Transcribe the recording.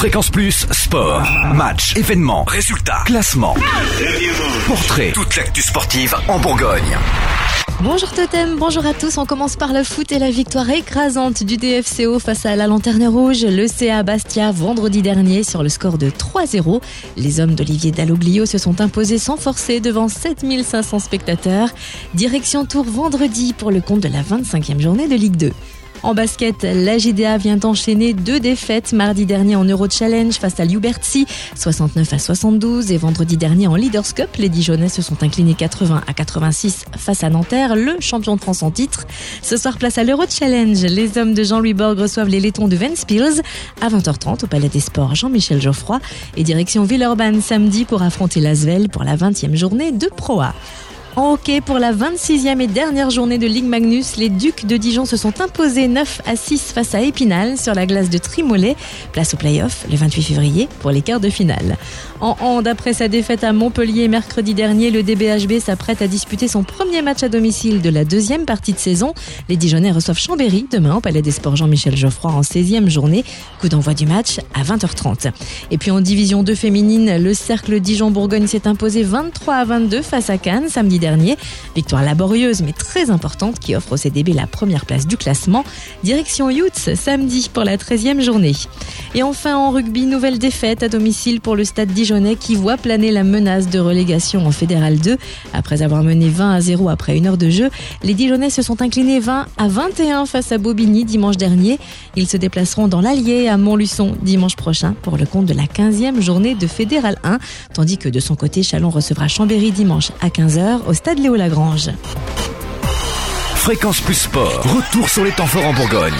Fréquence Plus, sport, match, événements, résultats, classement, portrait, toute l'actu sportive en Bourgogne. Bonjour Totem, bonjour à tous. On commence par le foot et la victoire écrasante du DFCO face à la Lanterne Rouge, le CA Bastia vendredi dernier sur le score de 3-0. Les hommes d'Olivier Dalloglio se sont imposés sans forcer devant 7500 spectateurs. Direction Tour vendredi pour le compte de la 25e journée de Ligue 2. En basket, la GDA vient d'enchaîner deux défaites mardi dernier en Euro Challenge face à Liubertsi, 69 à 72, et vendredi dernier en Leaders Cup, les Dijonais se sont inclinés 80 à 86 face à Nanterre, le champion de France en titre. Ce soir, place à l'Euro Challenge. Les hommes de Jean-Louis Borg reçoivent les laitons de Ventspils à 20h30 au Palais des Sports Jean-Michel Geoffroy et direction Villeurbanne samedi pour affronter l'Asvel pour la 20e journée de Pro A. En hockey, pour la 26e et dernière journée de Ligue Magnus, les Ducs de Dijon se sont imposés 9 à 6 face à Épinal sur la glace de Trimolet. Place au play-off le 28 février pour les quarts de finale. En hand, après sa défaite à Montpellier mercredi dernier, le DBHB s'apprête à disputer son premier match à domicile de la deuxième partie de saison. Les Dijonnais reçoivent Chambéry demain au Palais des Sports Jean-Michel Geoffroy en 16e journée. Coup d'envoi du match à 20h30. Et puis en division 2 féminine, le cercle Dijon-Bourgogne s'est imposé 23 à 22 face à Cannes samedi dernier. Victoire laborieuse mais très importante qui offre au CDB la première place du classement. Direction Youths samedi pour la 13e journée. Et enfin en rugby, nouvelle défaite à domicile pour le stade Dijonais qui voit planer la menace de relégation en Fédéral 2. Après avoir mené 20 à 0 après une heure de jeu, les Dijonais se sont inclinés 20 à 21 face à Bobigny dimanche dernier. Ils se déplaceront dans l'Allier à Montluçon dimanche prochain pour le compte de la 15e journée de Fédéral 1, tandis que de son côté, Chalon recevra Chambéry dimanche à 15h au stade Léo Lagrange. Fréquence Plus Sport, retour sur les temps forts en Bourgogne.